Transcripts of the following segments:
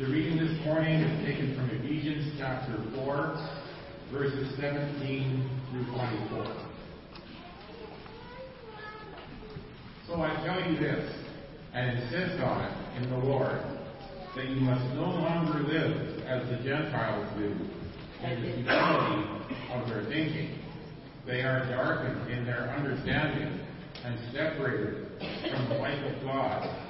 The reading this morning is taken from Ephesians chapter 4, verses 17 through 24. So I tell you this, and insist on it in the Lord, that you must no longer live as the Gentiles do, in the futility of their thinking. They are darkened in their understanding and separated from the life of God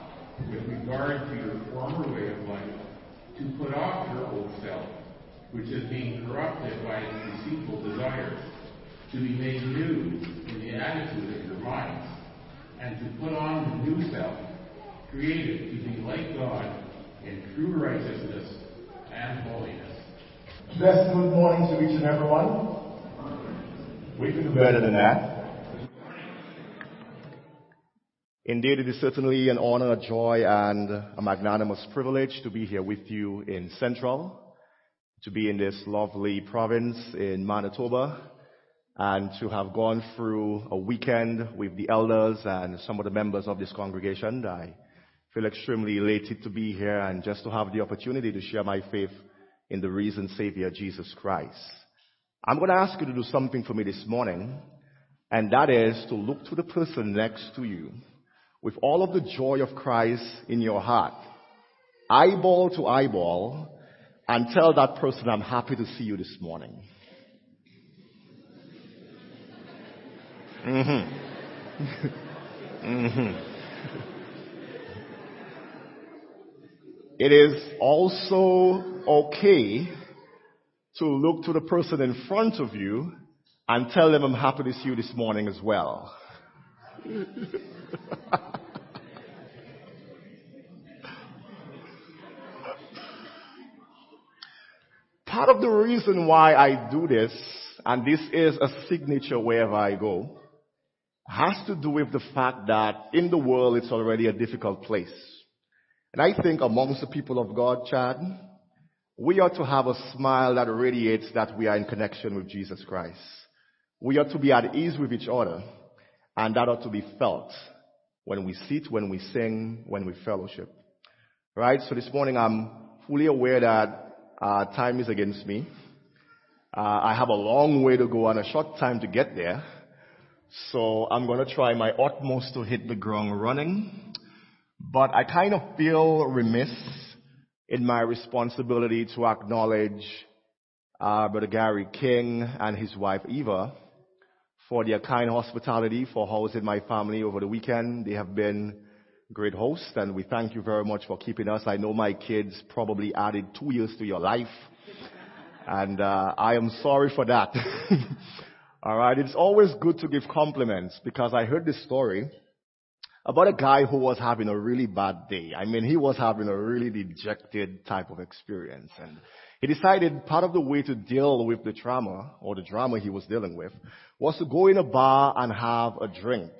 with regard to your former way of life, to put off your old self, which is being corrupted by its deceitful desires, to be made new in the attitude of your minds, and to put on the new self, created to be like God in true righteousness and holiness. Best good morning to each and everyone. We can do better than that. Indeed, it is certainly an honor, a joy, and a magnanimous privilege to be here with you in Central, to be in this lovely province in Manitoba, and to have gone through a weekend with the elders and some of the members of this congregation. I feel extremely elated to be here and just to have the opportunity to share my faith in the risen Savior, Jesus Christ. I'm going to ask you to do something for me this morning, and that is to look to the person next to you with all of the joy of Christ in your heart, eyeball to eyeball, and tell that person, I'm happy to see you this morning. Mm-hmm. mm-hmm. It is also okay to look to the person in front of you and tell them I'm happy to see you this morning as well. the reason why I do this, and this is a signature wherever I go, has to do with the fact that in the world it's already a difficult place. And I think amongst the people of God, Chad, we ought to have a smile that radiates that we are in connection with Jesus Christ. We ought to be at ease with each other, and that ought to be felt when we sit, when we sing, when we fellowship. Right? So this morning I'm fully aware that uh, time is against me. Uh, I have a long way to go and a short time to get there. So I'm going to try my utmost to hit the ground running. But I kind of feel remiss in my responsibility to acknowledge uh, Brother Gary King and his wife Eva for their kind hospitality for housing my family over the weekend. They have been great host, and we thank you very much for keeping us. I know my kids probably added two years to your life and uh, I am sorry for that. All right. It's always good to give compliments because I heard this story about a guy who was having a really bad day. I mean, he was having a really dejected type of experience and he decided part of the way to deal with the trauma or the drama he was dealing with was to go in a bar and have a drink.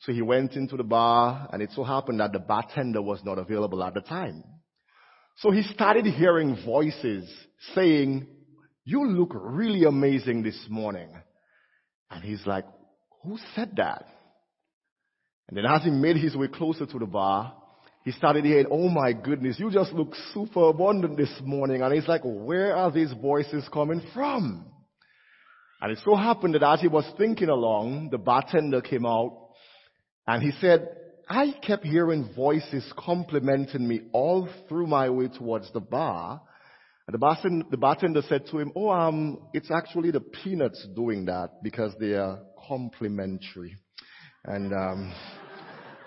So he went into the bar and it so happened that the bartender was not available at the time. So he started hearing voices saying, you look really amazing this morning. And he's like, who said that? And then as he made his way closer to the bar, he started hearing, oh my goodness, you just look super abundant this morning. And he's like, where are these voices coming from? And it so happened that as he was thinking along, the bartender came out and he said, I kept hearing voices complimenting me all through my way towards the bar. And the bartender, the bartender said to him, oh, um, it's actually the peanuts doing that because they are complimentary. And, um,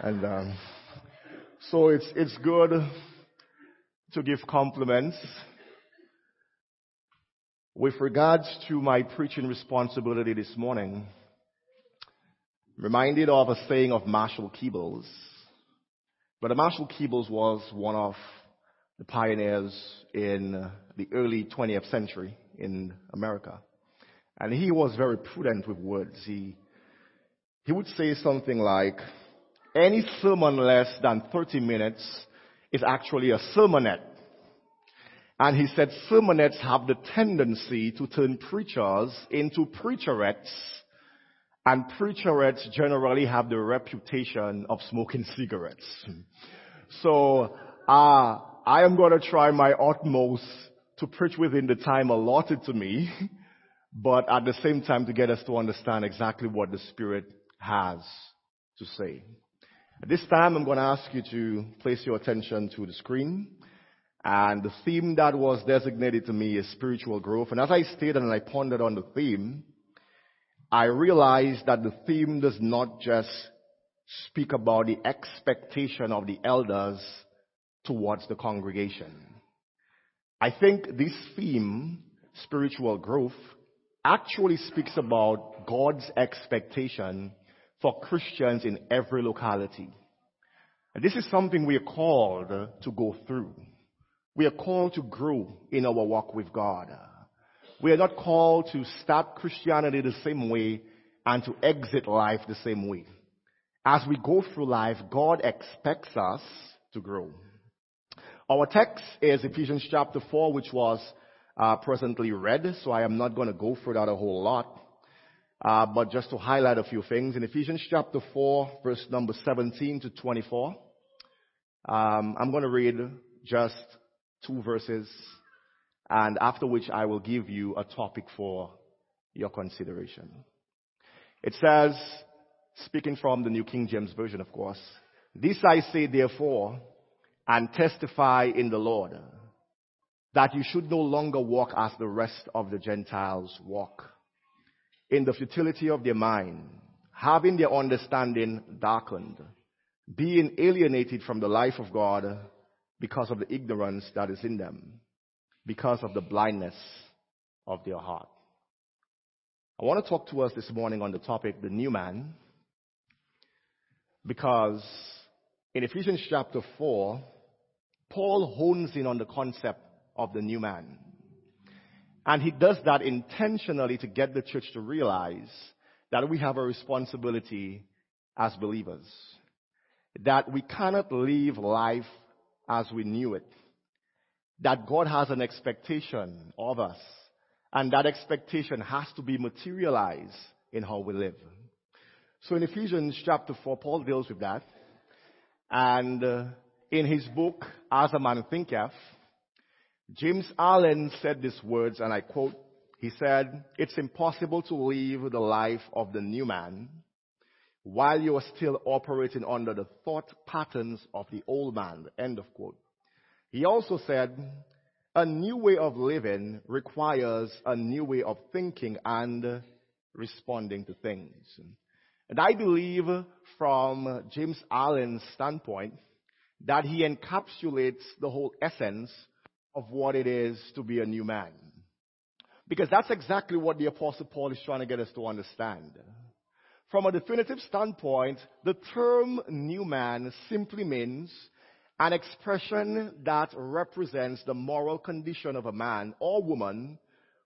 and, um, so it's, it's good to give compliments. With regards to my preaching responsibility this morning, reminded of a saying of Marshall Keebles. But Marshall Keebles was one of the pioneers in the early 20th century in America. And he was very prudent with words. He, he would say something like, any sermon less than 30 minutes is actually a sermonette. And he said sermonettes have the tendency to turn preachers into preacherettes. And preacherettes generally have the reputation of smoking cigarettes. So, uh, I am going to try my utmost to preach within the time allotted to me, but at the same time to get us to understand exactly what the Spirit has to say. At this time, I'm going to ask you to place your attention to the screen. And the theme that was designated to me is spiritual growth. And as I stated and I pondered on the theme, I realize that the theme does not just speak about the expectation of the elders towards the congregation. I think this theme, spiritual growth, actually speaks about God's expectation for Christians in every locality. And this is something we are called to go through. We are called to grow in our walk with God. We are not called to start Christianity the same way and to exit life the same way. As we go through life, God expects us to grow. Our text is Ephesians chapter 4, which was uh, presently read, so I am not going to go through that a whole lot. Uh, but just to highlight a few things, in Ephesians chapter 4, verse number 17 to 24, um, I'm going to read just two verses, and after which I will give you a topic for your consideration. It says, speaking from the New King James Version, of course, this I say therefore, and testify in the Lord, that you should no longer walk as the rest of the Gentiles walk, in the futility of their mind, having their understanding darkened, being alienated from the life of God because of the ignorance that is in them, because of the blindness of their heart. I want to talk to us this morning on the topic, the new man, because in Ephesians chapter 4, Paul hones in on the concept of the new man. And he does that intentionally to get the church to realize that we have a responsibility as believers. That we cannot live life as we knew it. That God has an expectation of us. And that expectation has to be materialized in how we live. So in Ephesians chapter 4, Paul deals with that. And uh, in his book, As a Man Thinketh, James Allen said these words, and I quote, he said, It's impossible to live the life of the new man while you are still operating under the thought patterns of the old man. End of quote. He also said, a new way of living requires a new way of thinking and responding to things. And I believe from James Allen's standpoint that he encapsulates the whole essence of what it is to be a new man. Because that's exactly what the apostle Paul is trying to get us to understand. From a definitive standpoint, the term new man simply means an expression that represents the moral condition of a man or woman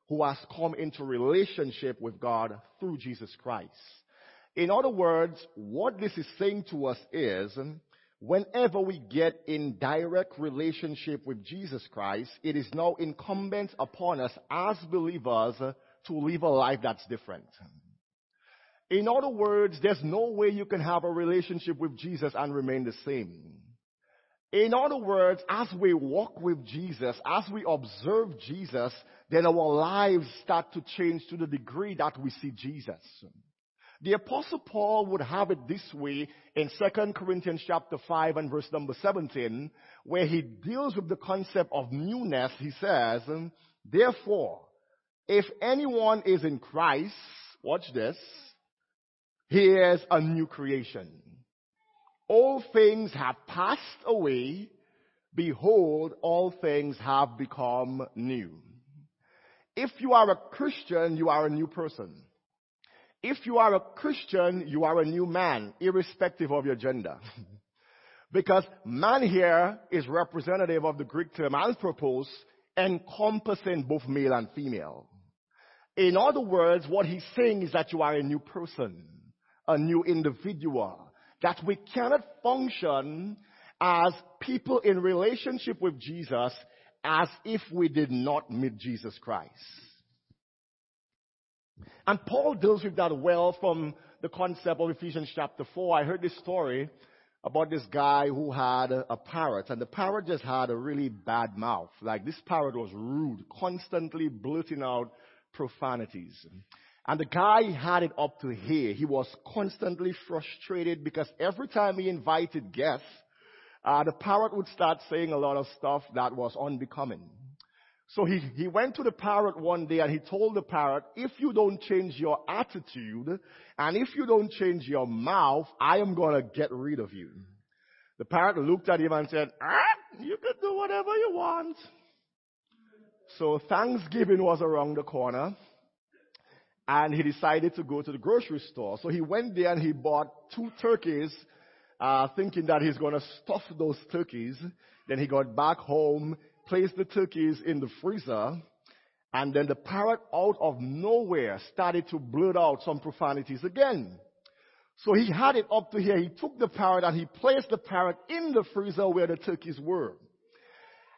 who has come into relationship with God through Jesus Christ. In other words, what this is saying to us is, whenever we get in direct relationship with Jesus Christ, it is now incumbent upon us as believers to live a life that's different. In other words, there's no way you can have a relationship with Jesus and remain the same. In other words, as we walk with Jesus, as we observe Jesus, then our lives start to change to the degree that we see Jesus. The apostle Paul would have it this way in 2 Corinthians chapter 5 and verse number 17, where he deals with the concept of newness. He says, therefore, if anyone is in Christ, watch this, he is a new creation. All things have passed away. Behold, all things have become new. If you are a Christian, you are a new person. If you are a Christian, you are a new man, irrespective of your gender. Because man here is representative of the Greek term anthropos, encompassing both male and female. In other words, what he's saying is that you are a new person, a new individual, that we cannot function as people in relationship with Jesus as if we did not meet Jesus Christ. And Paul deals with that well from the concept of Ephesians chapter 4. I heard this story about this guy who had a, parrot, and the parrot just had a really bad mouth. Like this parrot was rude, constantly blurting out profanities. And the guy had it up to here. He was constantly frustrated because every time he invited guests, uh, the parrot would start saying a lot of stuff that was unbecoming. So he, he went to the parrot one day and he told the parrot, if you don't change your attitude and if you don't change your mouth, I am going to get rid of you. The parrot looked at him and said, ah, you can do whatever you want. So Thanksgiving was around the corner and he decided to go to the grocery store. So he went there and he bought two turkeys uh, thinking that he's going to stuff those turkeys. Then he got back home, placed the turkeys in the freezer, and then the parrot out of nowhere started to blurt out some profanities again. So he had it up to here. He took the parrot and he placed the parrot in the freezer where the turkeys were.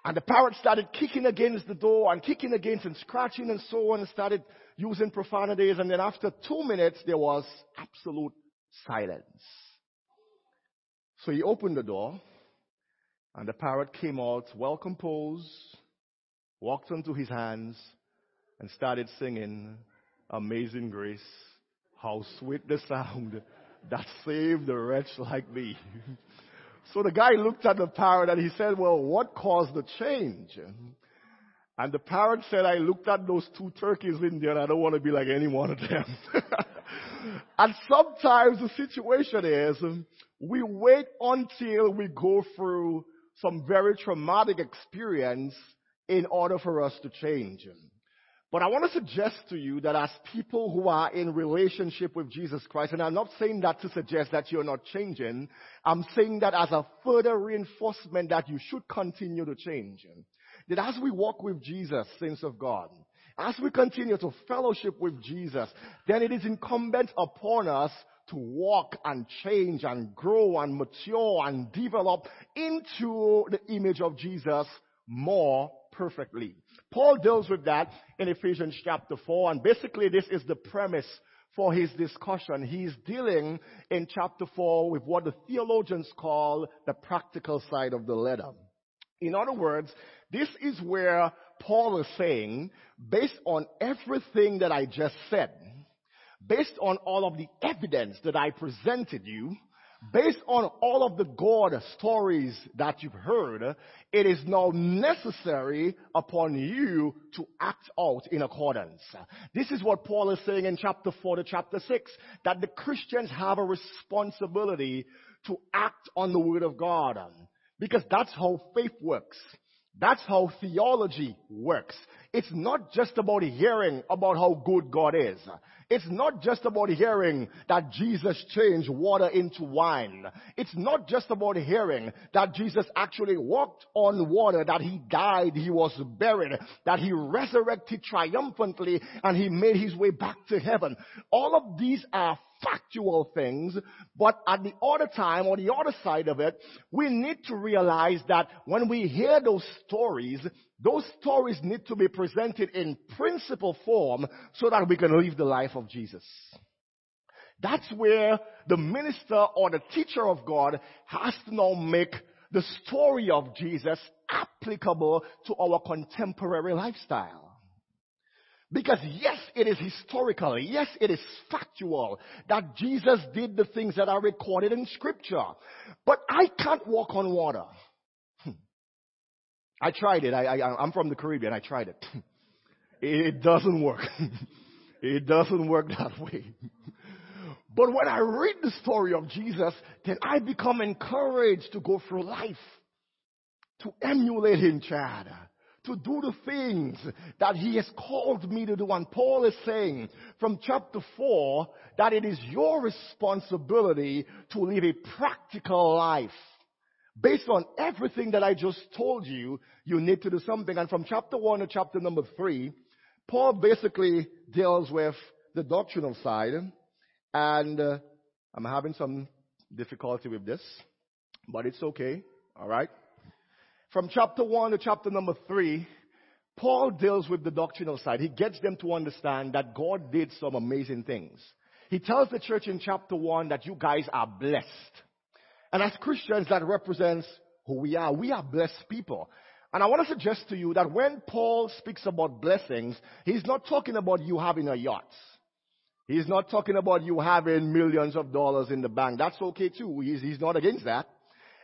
And the parrot started kicking against the door and kicking against and scratching and so on and started using profanities. And then after two minutes, there was absolute silence. So he opened the door, and the parrot came out well composed, walked onto his hands, and started singing Amazing Grace. How sweet the sound that saved a wretch like me. so the guy looked at the parrot and he said, Well, what caused the change? And the parrot said, I looked at those two turkeys in there and I don't want to be like any one of them. and sometimes the situation is we wait until we go through some very traumatic experience in order for us to change. But I want to suggest to you that as people who are in relationship with Jesus Christ, and I'm not saying that to suggest that you're not changing, I'm saying that as a further reinforcement that you should continue to change. That as we walk with Jesus, saints of God, as we continue to fellowship with Jesus, then it is incumbent upon us to walk and change and grow and mature and develop into the image of Jesus more perfectly. Paul deals with that in Ephesians chapter 4, and basically this is the premise for his discussion. He's dealing in chapter 4 with what the theologians call the practical side of the letter. In other words, this is where Paul is saying, based on everything that I just said, based on all of the evidence that I presented you, based on all of the God stories that you've heard, it is now necessary upon you to act out in accordance. This is what Paul is saying in chapter 4 to chapter 6, that the Christians have a responsibility to act on the Word of God. Because that's how faith works. That's how theology works. It's not just about hearing about how good God is. It's not just about hearing that Jesus changed water into wine. It's not just about hearing that Jesus actually walked on water, that he died, he was buried, that he resurrected triumphantly, and he made his way back to heaven. All of these are factual things, but at the other time, or the other side of it, we need to realize that when we hear those stories, those stories need to be presented in principle form so that we can live the life of Jesus. That's where the minister or the teacher of God has to now make the story of Jesus applicable to our contemporary lifestyle. Because yes, it is historical. Yes, it is factual that Jesus did the things that are recorded in scripture. But I can't walk on water. I tried it. I, I, I'm from the Caribbean. I tried it. It doesn't work. It doesn't work that way. But when I read the story of Jesus, then I become encouraged to go through life, to emulate him, Chad to do the things that he has called me to do. And Paul is saying from chapter 4 that it is your responsibility to live a practical life. Based on everything that I just told you, you need to do something. And from chapter 1 to chapter number 3, Paul basically deals with the doctrinal side. And uh, I'm having some difficulty with this, but it's okay. All right. From chapter 1 to chapter number 3, Paul deals with the doctrinal side. He gets them to understand that God did some amazing things. He tells the church in chapter 1 that you guys are blessed. And as Christians, that represents who we are. We are blessed people. And I want to suggest to you that when Paul speaks about blessings, he's not talking about you having a yacht. He's not talking about you having millions of dollars in the bank. That's okay too. He's, he's not against that.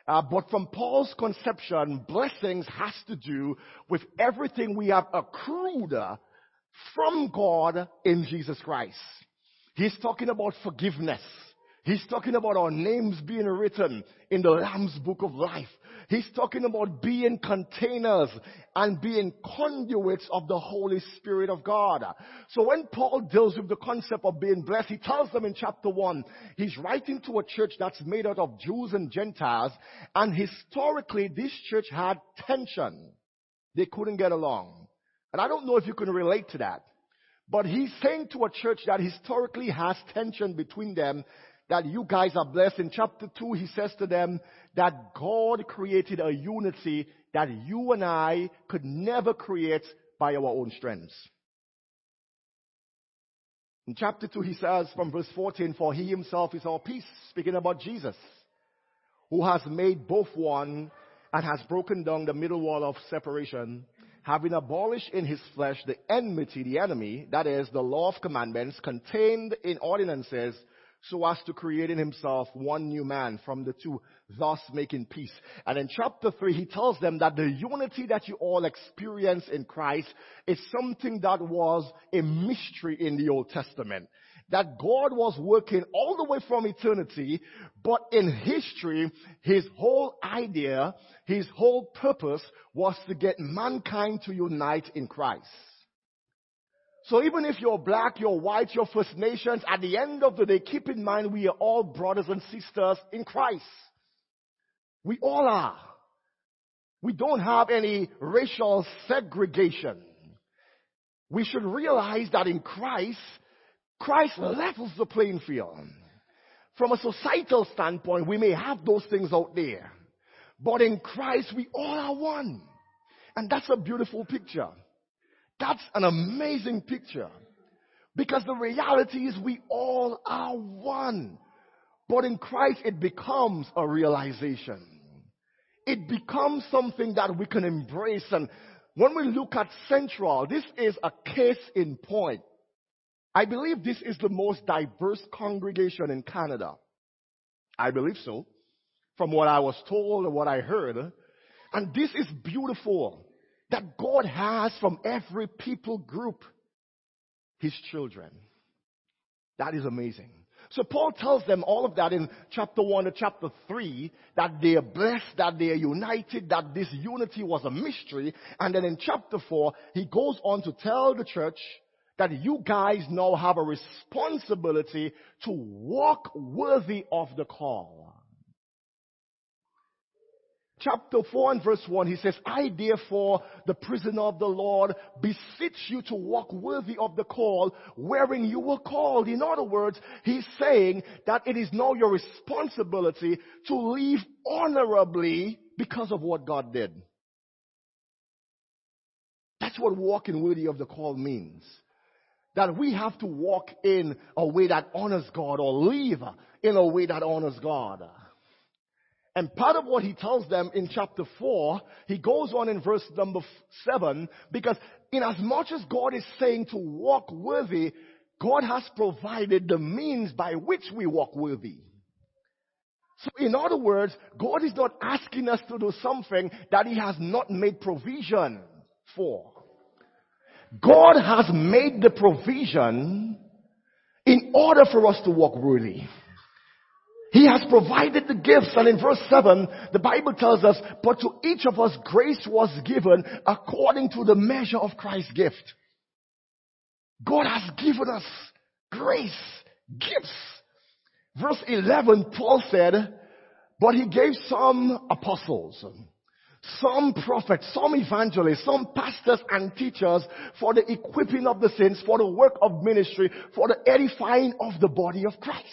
Uh, but from Paul's conception, blessings has to do with everything we have accrued from God in Jesus Christ. He's talking about forgiveness. He's talking about our names being written in the Lamb's book of life. He's talking about being containers and being conduits of the Holy Spirit of God. So when Paul deals with the concept of being blessed, he tells them in chapter 1, he's writing to a church that's made out of Jews and Gentiles, and historically this church had tension. They couldn't get along. And I don't know if you can relate to that. But he's saying to a church that historically has tension between them that you guys are blessed. In chapter 2, he says to them that God created a unity that you and I could never create by our own strengths. In chapter 2, he says from verse 14, For he himself is our peace, speaking about Jesus, who has made both one and has broken down the middle wall of separation, having abolished in his flesh the enmity, the enemy, that is, the law of commandments contained in ordinances so as to create in himself one new man from the two, thus making peace. And in chapter 3, he tells them that the unity that you all experience in Christ is something that was a mystery in the Old Testament. That God was working all the way from eternity, but in history, his whole idea, his whole purpose was to get mankind to unite in Christ. So even if you're black, you're white, you're First Nations, at the end of the day, keep in mind we are all brothers and sisters in Christ. We all are. We don't have any racial segregation. We should realize that in Christ, Christ levels the playing field. From a societal standpoint, we may have those things out there. But in Christ, we all are one. And that's a beautiful picture. That's an amazing picture. Because the reality is we all are one. But in Christ, it becomes a realization. It becomes something that we can embrace. And when we look at Central, this is a case in point. I believe this is the most diverse congregation in Canada. I believe so. From what I was told and what I heard. And this is beautiful that God has from every people group his children. That is amazing. So Paul tells them all of that in chapter 1 to chapter 3 that they are blessed, that they are united, that this unity was a mystery. And then in chapter 4, he goes on to tell the church that you guys now have a responsibility to walk worthy of the call chapter 4 and verse 1, he says, I therefore, the prisoner of the Lord, beseech you to walk worthy of the call wherein you were called. In other words, he's saying that it is now your responsibility to live honorably because of what God did. That's what walking worthy of the call means. That we have to walk in a way that honors God or live in a way that honors God. And part of what he tells them in chapter 4, he goes on in verse number 7, because in as much as God is saying to walk worthy, God has provided the means by which we walk worthy. So in other words, God is not asking us to do something that he has not made provision for. God has made the provision in order for us to walk worthy. He has provided the gifts. And in verse 7, the Bible tells us, but to each of us grace was given according to the measure of Christ's gift. God has given us grace, gifts. Verse 11, Paul said But he gave some apostles, some prophets, some evangelists, some pastors and teachers for the equipping of the saints, for the work of ministry, for the edifying of the body of Christ.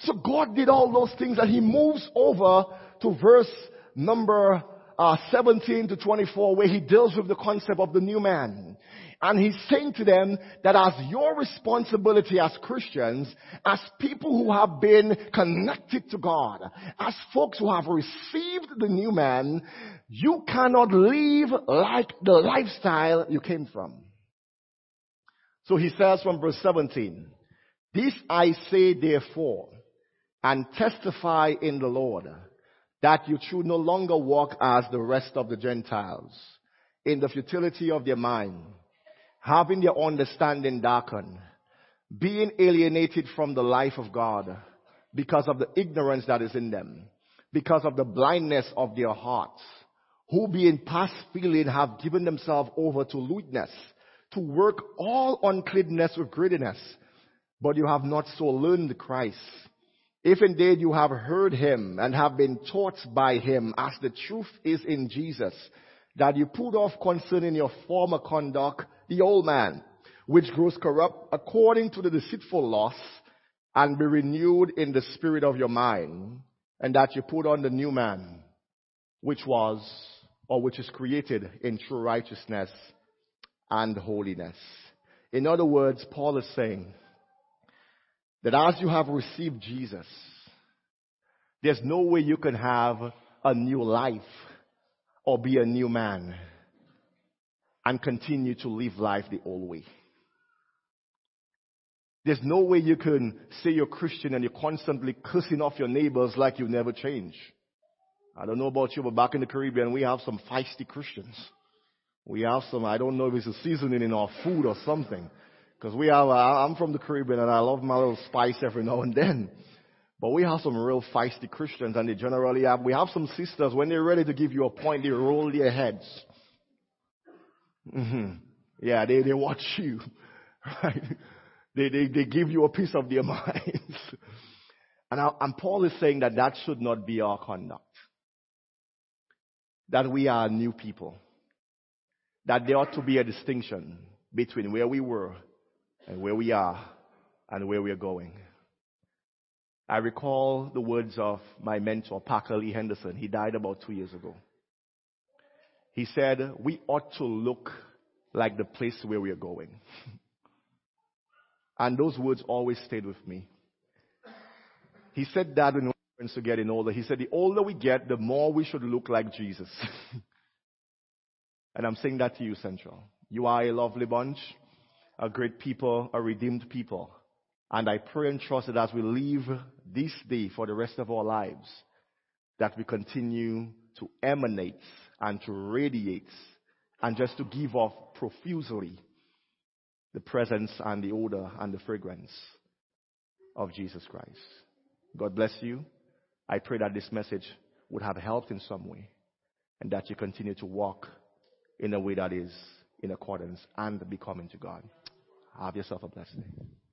So God did all those things and he moves over to verse number uh, 17 to 24 where he deals with the concept of the new man. And he's saying to them that as your responsibility as Christians, as people who have been connected to God, as folks who have received the new man, you cannot live like the lifestyle you came from. So he says from verse 17, this I say therefore, and testify in the Lord, that you should no longer walk as the rest of the Gentiles, in the futility of their mind, having their understanding darkened, being alienated from the life of God because of the ignorance that is in them, because of the blindness of their hearts, who being past feeling have given themselves over to lewdness, to work all uncleanness with greediness, but you have not so learned Christ. If indeed you have heard him and have been taught by him as the truth is in Jesus, that you put off concerning your former conduct the old man, which grows corrupt according to the deceitful lust, and be renewed in the spirit of your mind, and that you put on the new man, which was or which is created in true righteousness and holiness. In other words, Paul is saying that as you have received Jesus, there's no way you can have a new life or be a new man and continue to live life the old way. There's no way you can say you're Christian and you're constantly cussing off your neighbors like you never change. I don't know about you, but back in the Caribbean, we have some feisty Christians. We have some, I don't know if it's a seasoning in our food or something. Because we have, I'm from the Caribbean and I love my little spice every now and then. But we have some real feisty Christians and they generally have, we have some sisters, when they're ready to give you a point, they roll their heads. Mm-hmm. Yeah, they, they watch you. Right? They, they, they give you a piece of their minds. and, I, and Paul is saying that that should not be our conduct. That we are new people. That there ought to be a distinction between where we were and where we are and where we are going. I recall the words of my mentor, Parker Lee Henderson. He died about two years ago. He said, we ought to look like the place where we are going. and those words always stayed with me. He said that when we to getting older. He said, the older we get, the more we should look like Jesus. and I'm saying that to you, Central. You are a lovely bunch a great people, a redeemed people. And I pray and trust that as we leave this day for the rest of our lives, that we continue to emanate and to radiate and just to give off profusely the presence and the odor and the fragrance of Jesus Christ. God bless you. I pray that this message would have helped in some way and that you continue to walk in a way that is in accordance and becoming to God. Have yourself a blessed day.